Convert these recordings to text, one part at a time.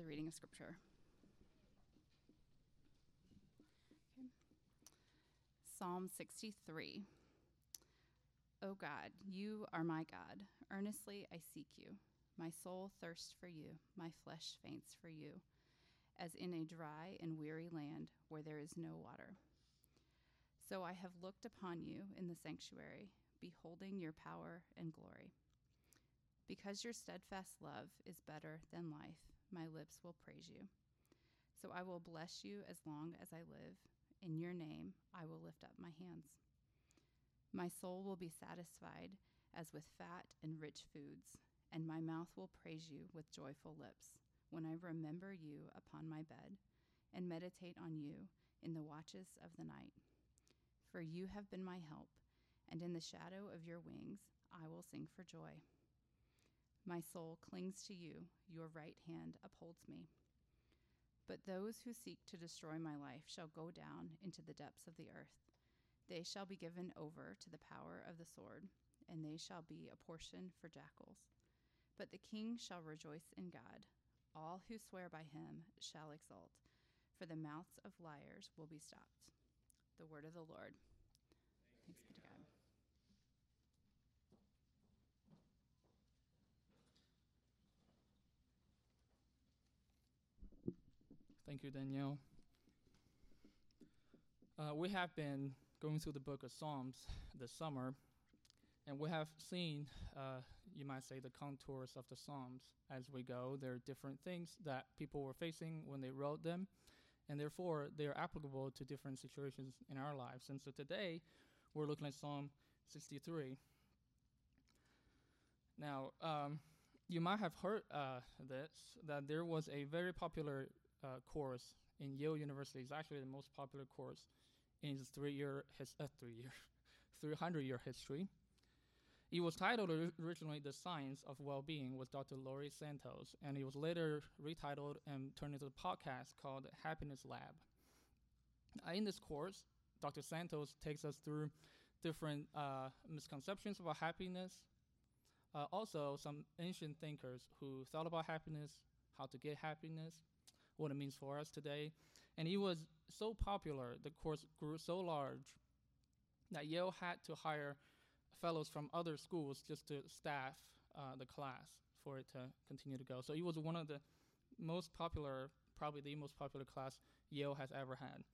the reading of Scripture. Psalm 63. O God, you are my God. Earnestly I seek you. My soul thirsts for you, my flesh faints for you, as in a dry and weary land where there is no water. So I have looked upon you in the sanctuary, beholding your power and glory. Because your steadfast love is better than life, my lips will praise you. So I will bless you as long as I live. In your name I will lift up my hands. My soul will be satisfied as with fat and rich foods, and my mouth will praise you with joyful lips when I remember you upon my bed and meditate on you in the watches of the night. For you have been my help, and in the shadow of your wings I will sing for joy. My soul clings to you, your right hand upholds me. But those who seek to destroy my life shall go down into the depths of the earth. They shall be given over to the power of the sword, and they shall be a portion for jackals. But the king shall rejoice in God. All who swear by him shall exult, for the mouths of liars will be stopped. The word of the Lord. Thanks be to God. Thank you, Danielle. Uh, we have been going through the book of Psalms this summer, and we have seen, uh, you might say, the contours of the Psalms as we go. There are different things that people were facing when they wrote them, and therefore they are applicable to different situations in our lives. And so today, we're looking at Psalm 63. Now, um, you might have heard uh, this that there was a very popular uh, course in Yale University. It's actually the most popular course in its three-year his, uh, three-year, 300-year history. It was titled originally "The Science of Well-Being" with Dr. Laurie Santos, and it was later retitled and turned into a podcast called Happiness Lab. Uh, in this course, Dr. Santos takes us through different uh, misconceptions about happiness, uh, also some ancient thinkers who thought about happiness, how to get happiness, what it means for us today. And it was so popular, the course grew so large that Yale had to hire fellows from other schools just to staff uh, the class for it to continue to go. So it was one of the most popular, probably the most popular class Yale has ever had.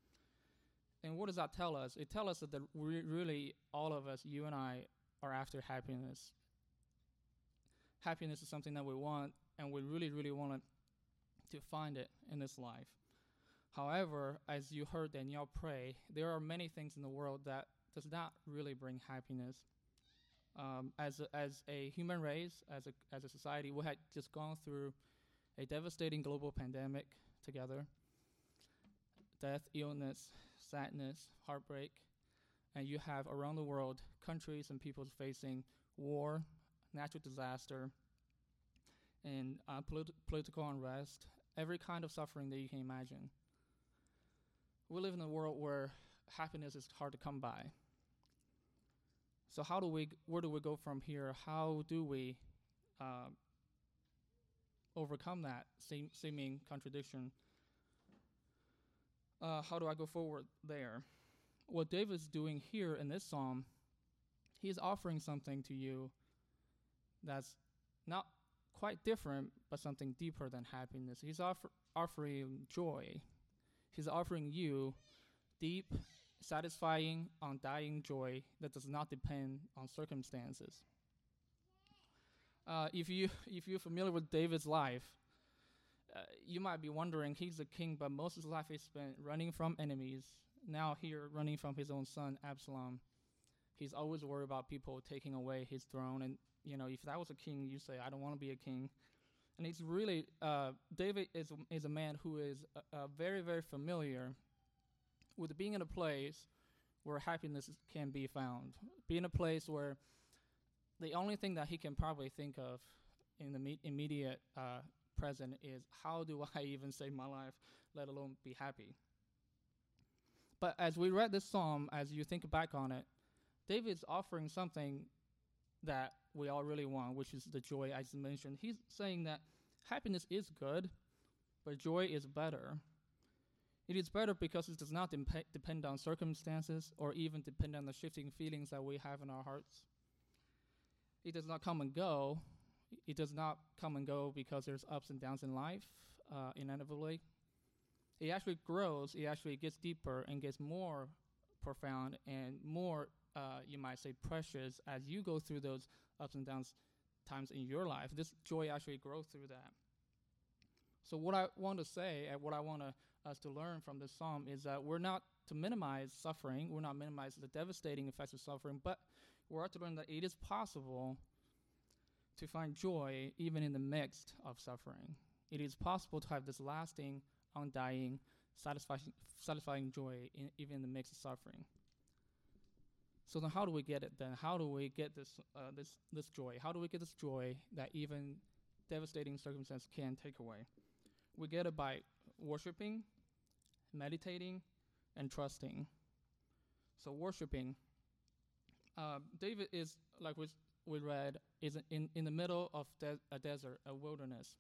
And what does that tell us? It tells us that the, really all of us, you and I, are after happiness. Happiness is something that we want, and we really, really want to find it in this life. However, as you heard Danielle pray, there are many things in the world that does not really bring happiness. Um, as a, as a human race, as a as a society, we had just gone through a devastating global pandemic together. Death, illness, sadness, heartbreak, and you have around the world countries and peoples facing war, natural disaster, and uh, polit- political unrest, every kind of suffering that you can imagine. We live in a world where happiness is hard to come by. So how do we? Where do we go from here? How do we uh, overcome that seem, seeming contradiction? Uh, how do I go forward there? What David's doing here in this psalm, he's offering something to you that's not quite different, but something deeper than happiness. He's offer, offering joy. He's offering you deep, satisfying, undying joy that does not depend on circumstances. Uh, if you if you're familiar with David's life, uh, you might be wondering he's a king, but most of his life he spent running from enemies. Now here, running from his own son Absalom. He's always worried about people taking away his throne and you know, if that was a king, you say, I don't want to be a king. And it's really, uh, David is, is a man who is uh, uh, very, very familiar with being in a place where happiness can be found, being a place where the only thing that he can probably think of in the me- immediate uh, present is how do I even save my life, let alone be happy. But as we read this psalm, as you think back on it, David's offering something that we all really want, which is the joy I just mentioned. He's saying that happiness is good, but joy is better. It is better because it does not dempe- depend on circumstances or even depend on the shifting feelings that we have in our hearts. It does not come and go. It does not come and go because there's ups and downs in life, uh, inevitably. It actually grows, it actually gets deeper and gets more profound and more, uh, you might say, precious as you go through those ups and downs times in your life. This joy actually grows through that. So what I want to say and what I want us to learn from this psalm is that we're not to minimize suffering, we're not minimize the devastating effects of suffering, but we're to learn that it is possible to find joy even in the midst of suffering. It is possible to have this lasting, undying, satisfying, satisfying joy in, even in the midst of suffering. So then, how do we get it? Then, how do we get this uh, this this joy? How do we get this joy that even devastating circumstances can take away? We get it by worshiping, meditating, and trusting. So worshiping. Uh, David is like we we read is in in the middle of de- a desert, a wilderness.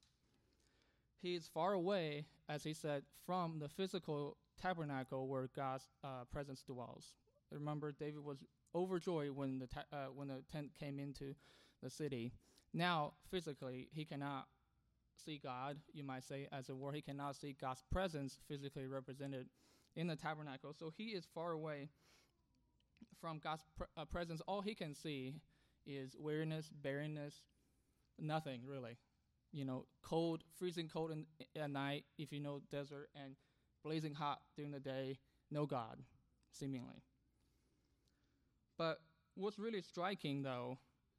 He is far away, as he said, from the physical tabernacle where God's uh, presence dwells. Remember, David was overjoyed when the ta- uh, when the tent came into the city. Now, physically, he cannot see God, you might say, as it were. He cannot see God's presence physically represented in the tabernacle. So he is far away from God's uh, presence. All he can see is weariness, barrenness, nothing really. You know, cold, freezing cold in, at night, if you know desert, and blazing hot during the day, no God, seemingly. But what's really striking, though,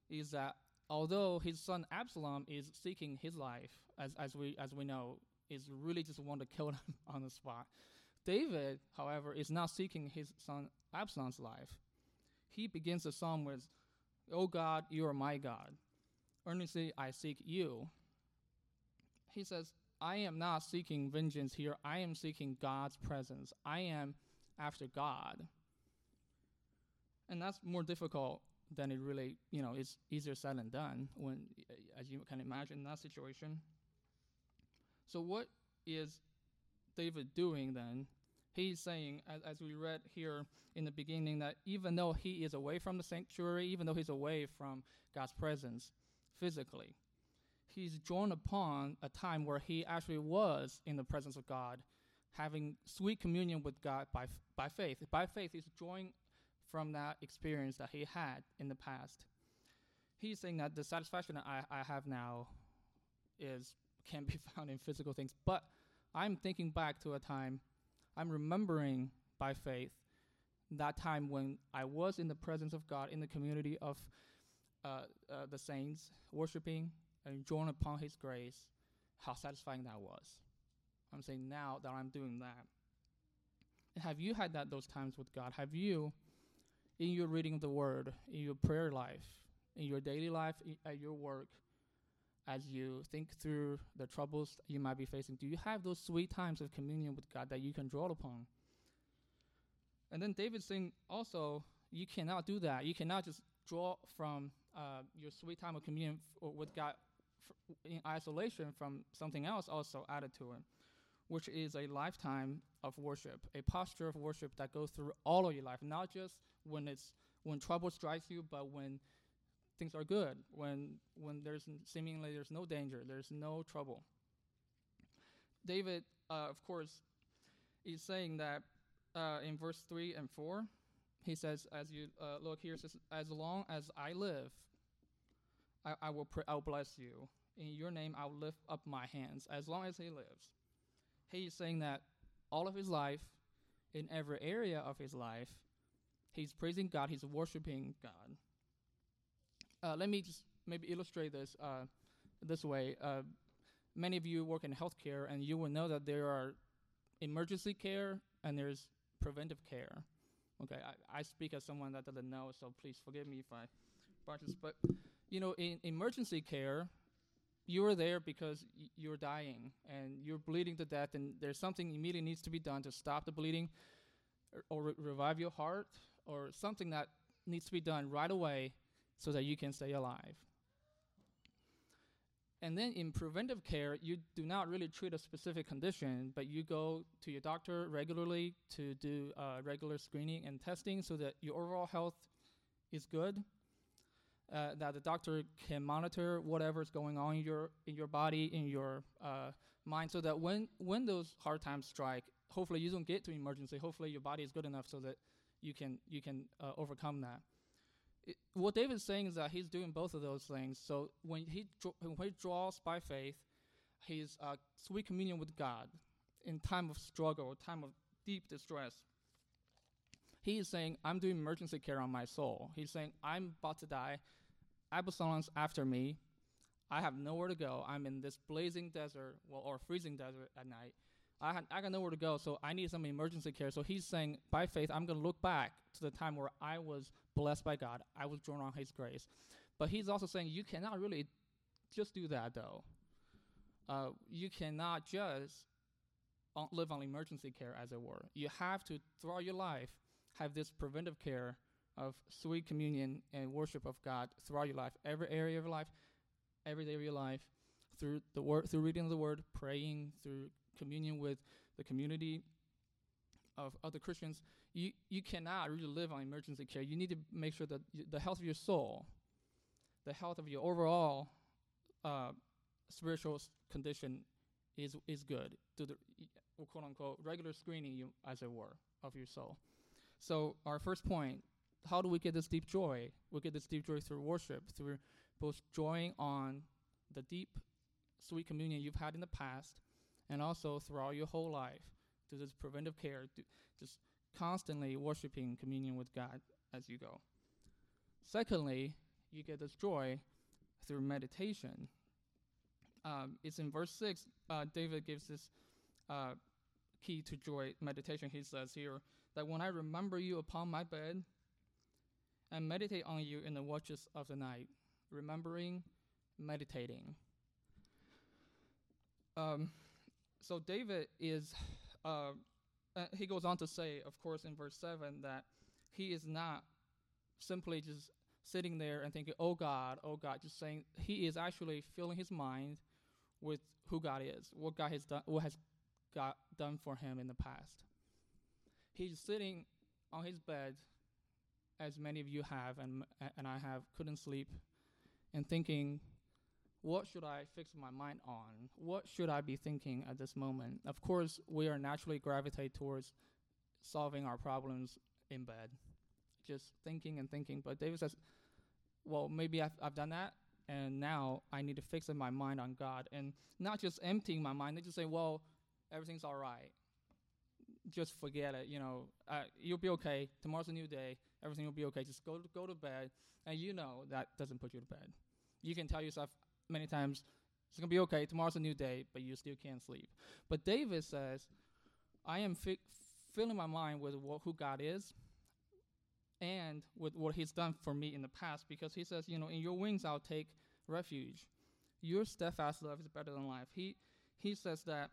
is that although his son Absalom is seeking his life, as, as, we, as we know, is really just want to kill him on the spot. David, however, is not seeking his son Absalom's life. He begins the psalm with, O God, you are my God. Earnestly I seek you. He says, I am not seeking vengeance here. I am seeking God's presence. I am after God. And that's more difficult than it really, you know, it's easier said than done when, as you can imagine, that situation. So, what is David doing then? He's saying, as, as we read here in the beginning, that even though he is away from the sanctuary, even though he's away from God's presence physically, he's drawn upon a time where he actually was in the presence of God, having sweet communion with God by, by faith. By faith, he's drawing from that experience that he had in the past. He's saying that the satisfaction that I, I have now is can be found in physical things, but I'm thinking back to a time, I'm remembering by faith that time when I was in the presence of God in the community of uh, uh, the saints, worshiping and drawn upon His grace, how satisfying that was. I'm saying now that I'm doing that. Have you had that those times with God? Have you in your reading of the word, in your prayer life, in your daily life, I- at your work, as you think through the troubles you might be facing, do you have those sweet times of communion with God that you can draw upon? And then David's saying also, you cannot do that. You cannot just draw from uh, your sweet time of communion f- with God f- in isolation from something else also added to it, which is a lifetime of worship, a posture of worship that goes through all of your life, not just when it's when trouble strikes you, but when things are good, when when there's seemingly there's no danger, there's no trouble. David, uh, of course, is saying that uh, in verse three and four, he says, as you uh, look here, says, "As long as I live, I, I will pr- I will bless you. In your name, I will lift up my hands. As long as he lives." He is saying that all of his life, in every area of his life, he's praising God, he's worshiping God. Uh, let me just maybe illustrate this uh, this way. Uh, many of you work in healthcare, and you will know that there are emergency care and there's preventive care. Okay, I, I speak as someone that doesn't know, so please forgive me if I. But you know, in emergency care, you are there because you're dying and you're bleeding to death, and there's something immediately needs to be done to stop the bleeding, or, or re- revive your heart, or something that needs to be done right away so that you can stay alive. And then in preventive care, you do not really treat a specific condition, but you go to your doctor regularly to do uh, regular screening and testing so that your overall health is good. Uh, that the doctor can monitor whatever's going on in your in your body, in your uh, mind, so that when when those hard times strike, hopefully you don't get to emergency. Hopefully your body is good enough so that you can you can uh, overcome that it, what David's saying is that he's doing both of those things. So when he when he draws by faith, his uh, sweet communion with God in time of struggle, time of deep distress. He is saying, "I'm doing emergency care on my soul." He's saying, "I'm about to die. Absalom's after me. I have nowhere to go. I'm in this blazing desert, well, or freezing desert at night. I, ha- I got nowhere to go, so I need some emergency care. So he's saying, by faith, I'm going to look back to the time where I was blessed by God. I was drawn on His grace. But He's also saying you cannot really just do that, though. Uh, you cannot just live on emergency care, as it were. You have to, throughout your life, have this preventive care of sweet communion and worship of God throughout your life, every area of your life, every day of your life, through the word, through reading the word, praying, through communion with the community of other Christians, you, you cannot really live on emergency care. You need to make sure that y- the health of your soul, the health of your overall uh, spiritual condition is is good. Do the quote unquote regular screening, you, as it were, of your soul. So our first point: How do we get this deep joy? We get this deep joy through worship, through both joying on the deep, sweet communion you've had in the past, and also throughout your whole life through this preventive care, just constantly worshiping communion with God as you go. Secondly, you get this joy through meditation. Um, it's in verse 6, uh, David gives this uh, key to joy meditation. He says here that when I remember you upon my bed and meditate on you in the watches of the night, remembering, meditating. Um, so David is uh, uh, he goes on to say, of course, in verse 7, that he is not simply just sitting there and thinking, oh God, oh God, just saying, he is actually filling his mind with who God is, what God has done, what has God done for him in the past. He's sitting on his bed, as many of you have, and, and I have, couldn't sleep, and thinking, what should I fix my mind on? What should I be thinking at this moment? Of course, we are naturally gravitate towards solving our problems in bed, just thinking and thinking. But David says, well, maybe I've, I've done that, and now I need to fix my mind on God, and not just emptying my mind. They just say, well, everything's all right. Just forget it. You know, uh, you'll be okay. Tomorrow's a new day. Everything will be okay. Just go to, go to bed, and you know that doesn't put you to bed. You can tell yourself, many times it's to be okay. Tomorrow's a new day, but you still can't sleep. But David says, I am fi- filling my mind with what, who God is and with what He's done for me in the past because He says, you know, in your wings I'll take refuge. Your steadfast love is better than life. He, he says that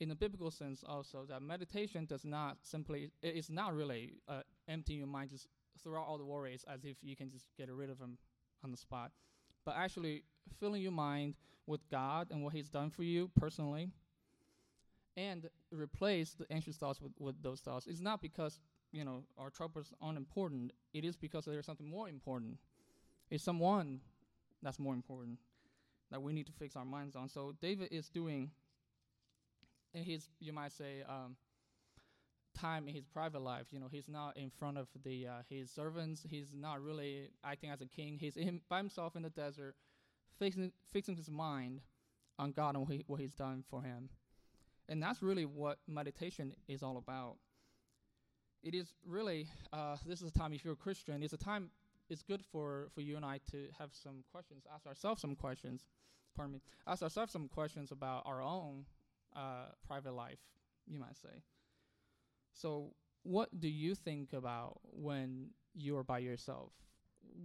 in the biblical sense also that meditation does not simply, it is not really uh, emptying your mind, just throw out all the worries as if you can just get rid of them on the spot but actually filling your mind with God and what He's done for you personally, and replace the anxious thoughts with, with those thoughts. It's not because you know our troubles aren't important. It is because there's something more important. It's someone that's more important that we need to fix our minds on. So David is doing in his, you might say, um, time in his private life. You know, he's not in front of the uh, his servants. He's not really acting as a king. He's by himself in the desert, fixing fixing his mind on God and what, he, what he's done for him. And that's really what meditation is all about. It is really uh, this is a time if you're a Christian. It's a time. It's good for for you and I to have some questions, ask ourselves some questions. Pardon me. Ask ourselves some questions about our own uh, private life. You might say. So, what do you think about when you are by yourself?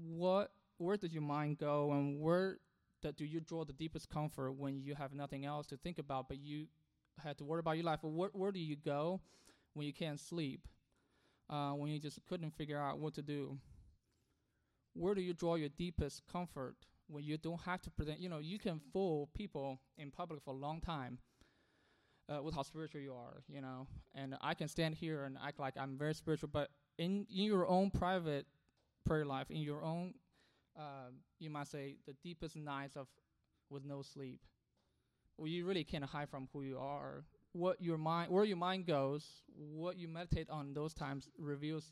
What, where does your mind go, and where do you draw the deepest comfort when you have nothing else to think about, but you had to worry about your life? Where, where do you go when you can't sleep? Uh, when you just couldn't figure out what to do? Where do you draw your deepest comfort when you don't have to present. You know, you can fool people in public for a long time uh, with how spiritual you are. You know, and I can stand here and act like I'm very spiritual, but in in your own private prayer life, in your own, uh, you might say, the deepest nights of with no sleep, well, you really can't hide from who you are. What your mind, where your mind goes, what you meditate on those times reveals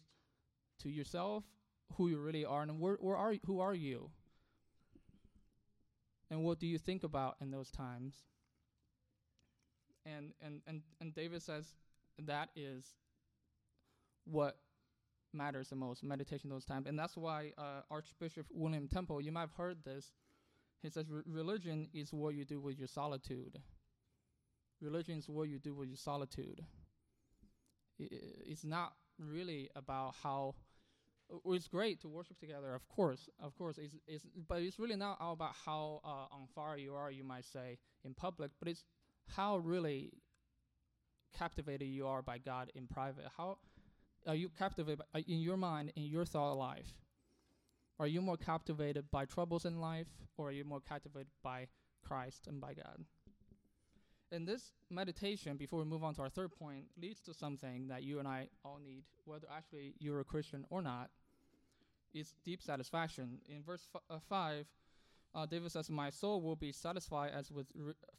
to yourself who you really are and where, where are who are you and what do you think about in those times and and and, and david says that is what matters the most meditation those times. And that's why uh, archbishop william temple you might have heard this. He says religion is what you do with your solitude. Religion is what you do with your solitude. It's not really about how it's great to worship together, of course, of course. It's, it's, but it's really not all about how uh, on fire you are, you might say, in public, but it's how really captivated you are by God in private. How are you captivated by, in your mind, in your thought life? Are you more captivated by troubles in life, or are you more captivated by Christ and by God? And this meditation, before we move on to our third point, leads to something that you and I all need, whether actually you're a Christian or not, is deep satisfaction. In verse f- uh, 5, uh, David says, My soul will be satisfied as with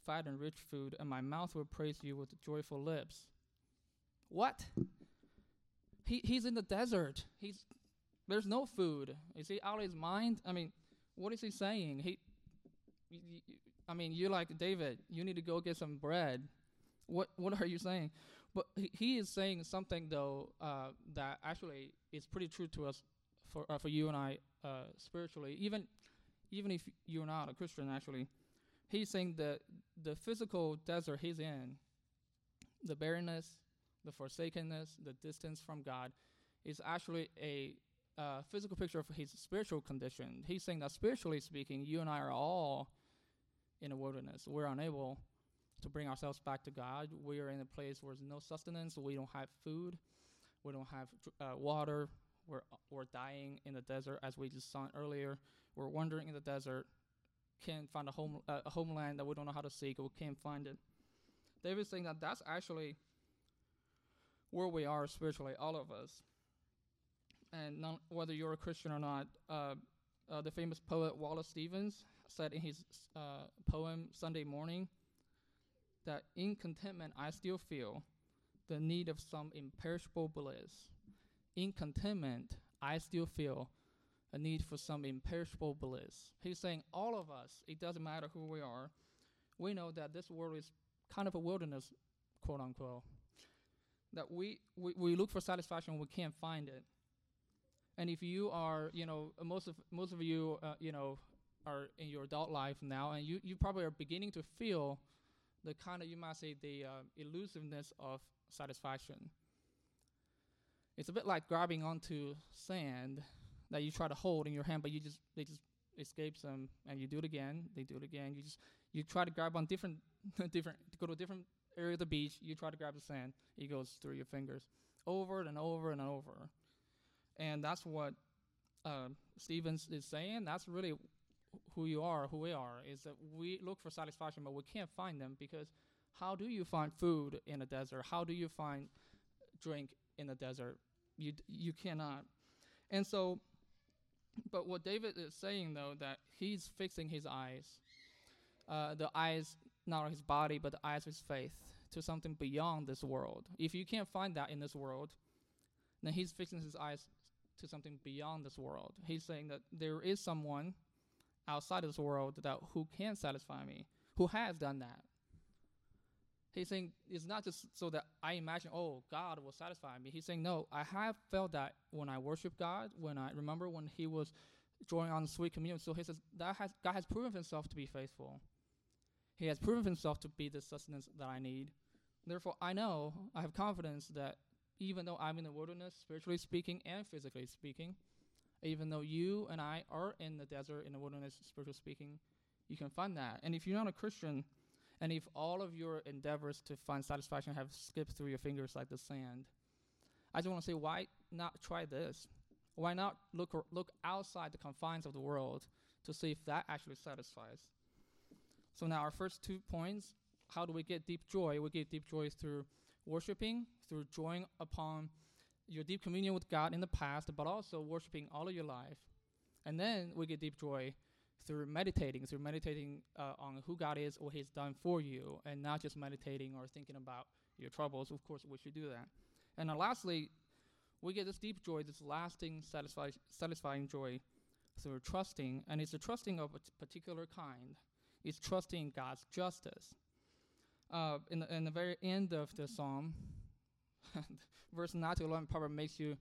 fat and rich food, and my mouth will praise you with joyful lips. What? He, he's in the desert. He's there's no food. Is he out of his mind? I mean, what is he saying? He, y- y- I mean, you're like David. You need to go get some bread. What What are you saying? But he, he is saying something though uh, that actually is pretty true to us for uh, for you and I uh, spiritually. Even even if you're not a Christian, actually, he's saying that the physical desert he's in, the barrenness, the forsakenness, the distance from God, is actually a uh, physical picture of his spiritual condition. He's saying that spiritually speaking, you and I are all in a wilderness. We're unable to bring ourselves back to God. We are in a place where there's no sustenance. We don't have food. We don't have uh, water. We're we're dying in the desert, as we just saw earlier. We're wandering in the desert, can't find a home uh, a homeland that we don't know how to seek. We can't find it. David's saying that that's actually where we are spiritually, all of us. And whether you're a Christian or not, uh, uh, the famous poet Wallace Stevens said in his uh, poem Sunday Morning that in contentment I still feel the need of some imperishable bliss. In contentment, I still feel a need for some imperishable bliss. He's saying all of us, it doesn't matter who we are, we know that this world is kind of a wilderness, quote unquote. That we, we, we look for satisfaction, we can't find it. And if you are, you know, most of most of you, uh, you know, are in your adult life now, and you, you probably are beginning to feel the kind of you might say the uh, elusiveness of satisfaction. It's a bit like grabbing onto sand that you try to hold in your hand, but you just they just escapes them, and you do it again. They do it again. You just you try to grab on different different go to a different area of the beach. You try to grab the sand. It goes through your fingers over and over and over, and that's what uh, Stevens is saying. That's really who you are, who we are, is that we look for satisfaction, but we can't find them because how do you find food in a desert? How do you find drink in the desert? You you cannot. And so, but what David is saying though that he's fixing his eyes, uh, the eyes not his body, but the eyes of his faith to something beyond this world. If you can't find that in this world, then he's fixing his eyes to something beyond this world. He's saying that there is someone outside this world that who can satisfy me, who has done that. He's saying it's not just so that I imagine, oh, God will satisfy me. He's saying, no, I have felt that when I worship God, when I remember when He was drawing on sweet communion. So he says that has God has proven Himself to be faithful. He has proven Himself to be the sustenance that I need. Therefore, I know I have confidence that even though I'm in the wilderness, spiritually speaking and physically speaking, even though you and I are in the desert, in the wilderness, spiritually speaking, you can find that. And if you're not a Christian, and if all of your endeavors to find satisfaction have skipped through your fingers like the sand, I just want to say, why not try this? Why not look look outside the confines of the world to see if that actually satisfies. So now our first two points, how do we get deep joy? We get deep joy through worshiping, through drawing upon your deep communion with God in the past, but also worshiping all of your life. And then we get deep joy through meditating, through meditating uh, on who God is, what He's done for you, and not just meditating or thinking about your troubles. Of course, we should do that. And uh, lastly, we get this deep joy, this lasting, satisfying joy through trusting, and it's a trusting of a t- particular kind. It's trusting God's justice. Uh, in, the, in the very end of the psalm, verse 9 to 11 probably makes you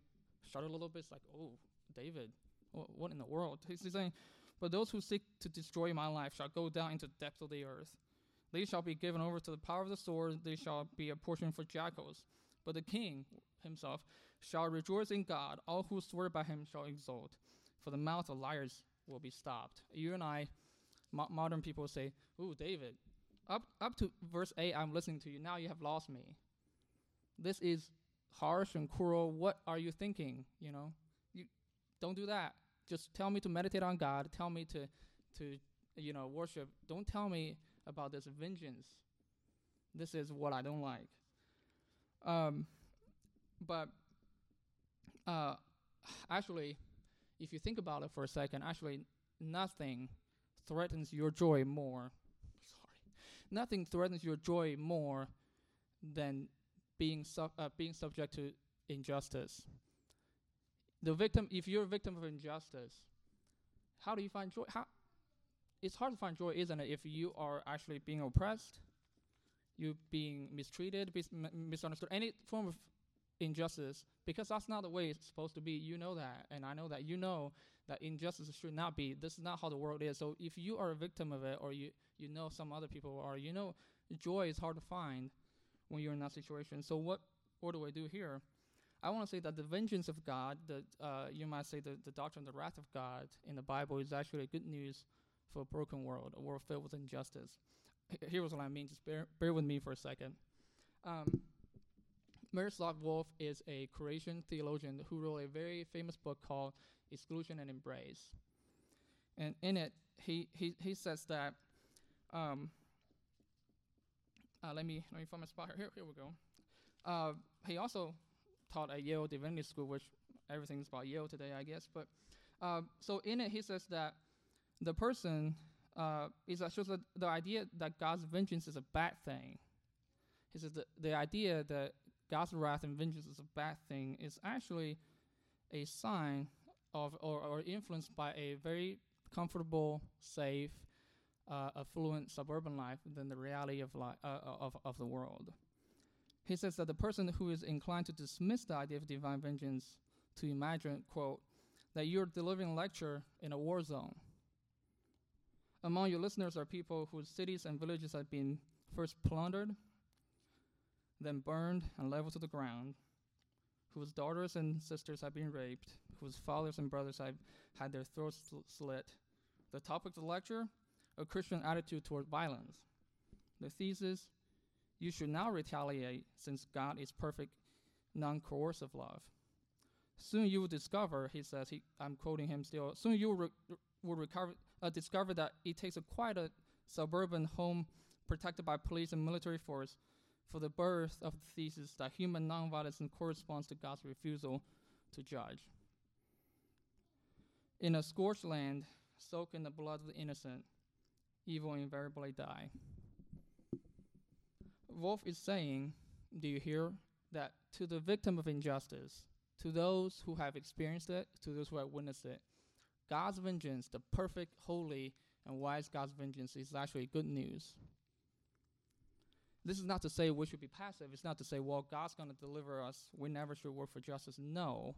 shudder a little bit. It's like, oh, David, wh- what in the world? He's saying, But those who seek to destroy my life shall go down into the depths of the earth. They shall be given over to the power of the sword. They shall be a portion for jackals. But the king himself shall rejoice in God. All who swear by him shall exult. For the mouth of liars will be stopped. You and I, mo- modern people say, Ooh, David, up, up to verse 8, I'm listening to you. Now you have lost me. This is harsh and cruel. What are you thinking? You know, you don't do that. Just tell me to meditate on God. Tell me to, to, you know, worship. Don't tell me about this vengeance. This is what I don't like. Um, but uh, actually, if you think about it for a second, actually, nothing threatens your joy more. Sorry, nothing threatens your joy more than being sub- uh, being subject to injustice. The victim, if you're a victim of injustice, how do you find joy? How it's hard to find joy, isn't it? If you are actually being oppressed, you being mistreated, mis- misunderstood, any form of injustice, because that's not the way it's supposed to be. You know that, and I know that. You know that injustice should not be. This is not how the world is. So if you are a victim of it, or you you know some other people are, you know, joy is hard to find when you're in that situation. So what what do I do here? I want to say that the vengeance of God, the uh, you might say the, the doctrine of the wrath of God in the Bible is actually good news for a broken world, a world filled with injustice. Here's what I mean. Just bear bear with me for a second. Um, Miroslav Volf is a Croatian theologian who wrote a very famous book called Exclusion and Embrace. And in it, he, he, he says that, um, uh, let me let me find my spot here. Here, here we go. Uh, he also taught at Yale Divinity School, which everything's about Yale today, I guess. But uh, so in it, he says that the person uh, is actually the, the idea that God's vengeance is a bad thing. He says that the idea that God's wrath and vengeance is a bad thing is actually a sign of or, or influenced by a very comfortable, safe, uh, affluent suburban life than the reality of, li- uh, of, of the world. He says that the person who is inclined to dismiss the idea of divine vengeance to imagine, quote, that you're delivering a lecture in a war zone. Among your listeners are people whose cities and villages have been first plundered, then burned and leveled to the ground, whose daughters and sisters have been raped, whose fathers and brothers have had their throats sl- slit. The topic of the lecture a Christian attitude toward violence. The thesis you should now retaliate since God is perfect, non coercive love. Soon you will discover, he says, he, I'm quoting him still, soon you will, re- will recover, uh, discover that it takes a quite a suburban home protected by police and military force for the birth of the thesis that human nonviolence corresponds to God's refusal to judge. In a scorched land, soaked in the blood of the innocent, evil invariably die. Volf is saying, do you hear that to the victim of injustice, to those who have experienced it, to those who have witnessed it, God's vengeance, the perfect, holy, and wise God's vengeance, is actually good news. This is not to say we should be passive. It's not to say, well, God's going to deliver us. We never should work for justice. No.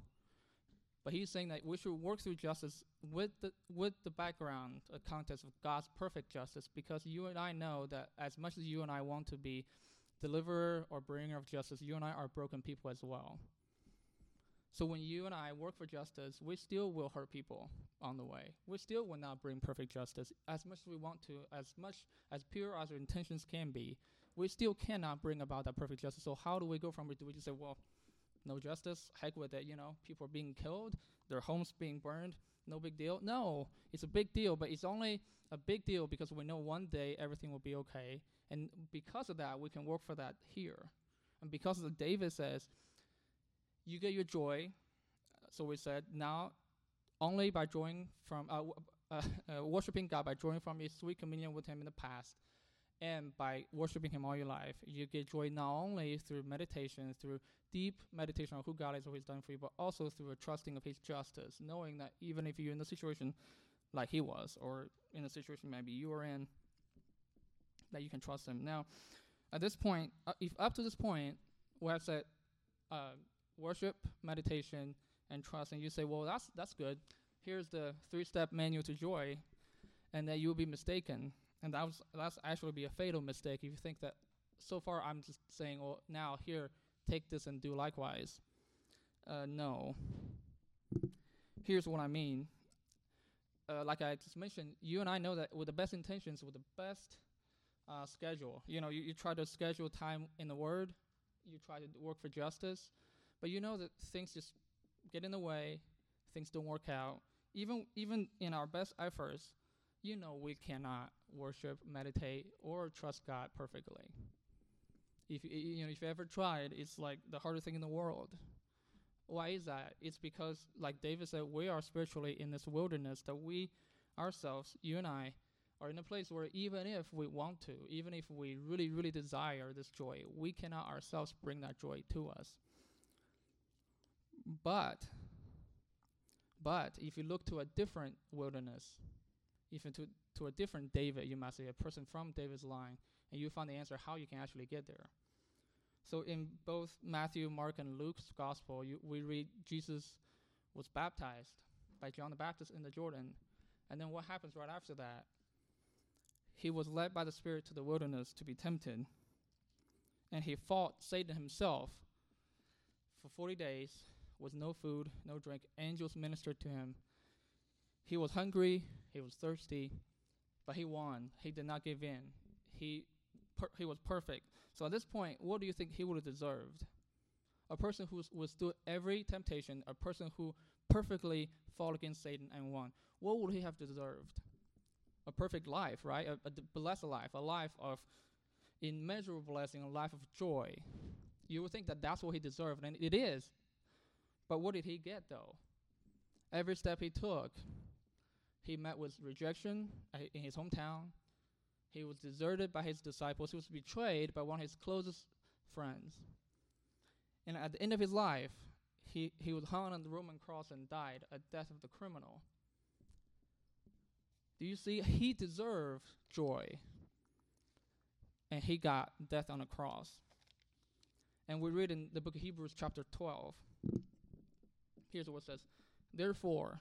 But he's saying that we should work through justice with the with the background, a context of God's perfect justice, because you and I know that as much as you and I want to be deliverer or bringer of justice, you and I are broken people as well. So when you and I work for justice, we still will hurt people on the way. We still will not bring perfect justice as much as we want to, as much as pure as our intentions can be. We still cannot bring about that perfect justice. So how do we go from it? Do we just say, well, no justice, heck with it. You know, people are being killed, their homes being burned, no big deal. No, it's a big deal, but it's only a big deal because we know one day everything will be okay, and because of that, we can work for that here. And because of the David says, you get your joy. So we said now, only by drawing from uh, uh, uh, worshiping God by drawing from a sweet communion with Him in the past, and by worshiping Him all your life, you get joy not only through meditation, through deep meditation on who God is, what He's done for you, but also through a trusting of His justice, knowing that even if you're in a situation like He was, or in a situation maybe you are in, that you can trust Him. Now, at this point, uh, if up to this point, we have said uh, worship, meditation, and trust, and you say, well, that's that's good. Here's the three-step manual to joy, and that you'll be mistaken, and that was that's actually be a fatal mistake if you think that. So far, I'm just saying, well, now here, take this and do likewise. Uh, no. Here's what I mean. Uh, like I just mentioned, you and I know that with the best intentions, with the best uh, schedule, you know, you, you try to schedule time in the Word, you try to work for justice, but you know that things just get in the way, things don't work out. Even even in our best efforts, you know we cannot worship, meditate, or trust God perfectly. If you know if you ever tried, it's like the hardest thing in the world. Why is that? It's because, like David said, we are spiritually in this wilderness that we ourselves, you and I, are in a place where even if we want to, even if we really, really desire this joy, we cannot ourselves bring that joy to us. But, but if you look to a different wilderness, even to to a different David, you might say a person from David's line, and you find the answer how you can actually get there. So in both Matthew, Mark, and Luke's gospel, you, we read Jesus was baptized by John the Baptist in the Jordan, and then what happens right after that? He was led by the Spirit to the wilderness to be tempted, and he fought Satan himself for 40 days with no food, no drink. Angels ministered to him. He was hungry, he was thirsty, but he won. He did not give in. He per- he was perfect. So at this point, what do you think he would have deserved? A person who withstood every temptation, a person who perfectly fought against Satan and won. What would he have deserved? A perfect life, right? A blessed life, a life of immeasurable blessing, a life of joy. You would think that that's what he deserved, and it is. But what did he get though? Every step he took, he met with rejection uh, in his hometown. He was deserted by his disciples. He was betrayed by one of his closest friends. And at the end of his life, he, he was hung on the Roman cross and died a death of the criminal. Do you see? He deserved joy. And he got death on a cross. And we read in the book of Hebrews, chapter 12. Here's what it says Therefore,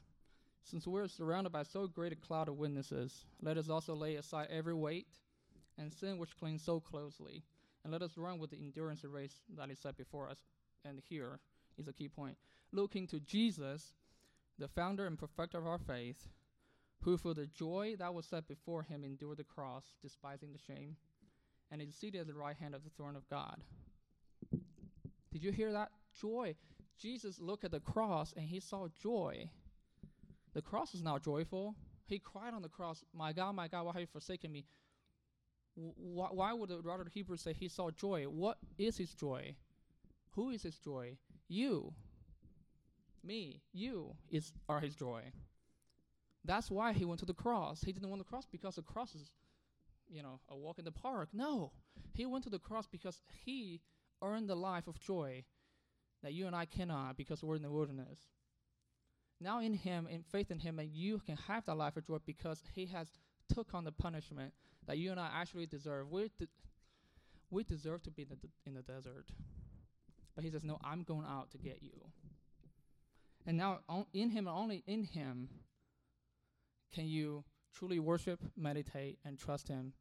since we're surrounded by so great a cloud of witnesses, let us also lay aside every weight and sin which clings so closely, and let us run with the endurance race that is set before us. And here is a key point looking to Jesus, the founder and perfecter of our faith, who for the joy that was set before him endured the cross, despising the shame, and is seated at the right hand of the throne of God. Did you hear that? Joy. Jesus looked at the cross and he saw joy. The cross is not joyful. He cried on the cross, My God, my God, why have you forsaken me? why, why would the writer of Hebrews say he saw joy? What is his joy? Who is his joy? You. Me. You is are his joy. That's why he went to the cross. He didn't want the cross because the cross is, you know, a walk in the park. No. He went to the cross because he earned the life of joy that you and I cannot because we're in the wilderness. Now in him, in faith in him, and you can have that life of joy because he has took on the punishment that you and I actually deserve. We, de- we deserve to be in the, d- in the desert. But he says, No, I'm going out to get you. And now, on, in him, only in him, can you truly worship, meditate, and trust him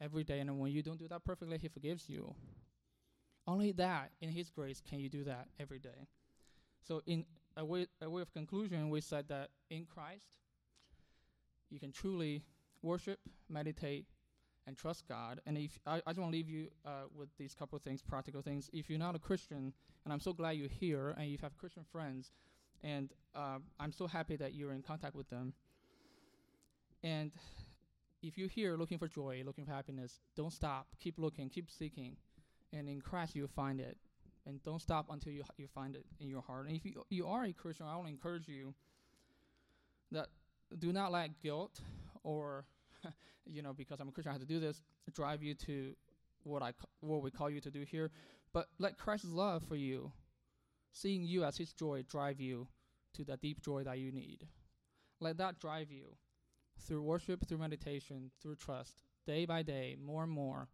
every day. And when you don't do that perfectly, he forgives you. Only that, in his grace, can you do that every day. So, in a way, a way of conclusion, we said that in Christ, you can truly worship, meditate, and trust God. And if I, I just want to leave you uh, with these couple of things, practical things. If you're not a Christian, and I'm so glad you're here, and you have Christian friends, and uh, I'm so happy that you're in contact with them. And if you're here looking for joy, looking for happiness, don't stop. Keep looking, keep seeking, and in Christ you'll find it. And don't stop until you you find it in your heart. And if you you are a Christian, I want to encourage you that do not let guilt or you know because I'm a Christian I have to do this drive you to what I what we call you to do here, but let Christ's love for you, seeing you as His joy, drive you to the deep joy that you need. Let that drive you through worship, through meditation, through trust, day by day, more and more,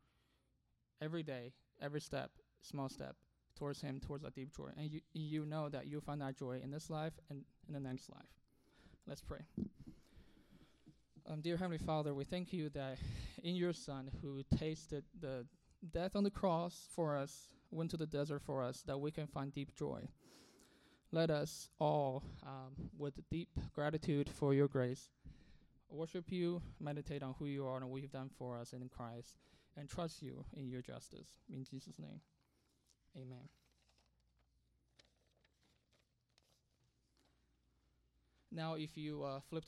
every day, every step, small step towards Him, towards that deep joy. And you, you know that you'll find that joy in this life and in the next life. Let's pray. Um, dear Heavenly Father, we thank you that in your Son, who tasted the death on the cross for us, went to the desert for us, that we can find deep joy. Let us all, um, with deep gratitude for your grace, worship you, meditate on who you are and what you've done for us in Christ, and trust you in your justice. In Jesus' name, amen. Now, if you uh, flip the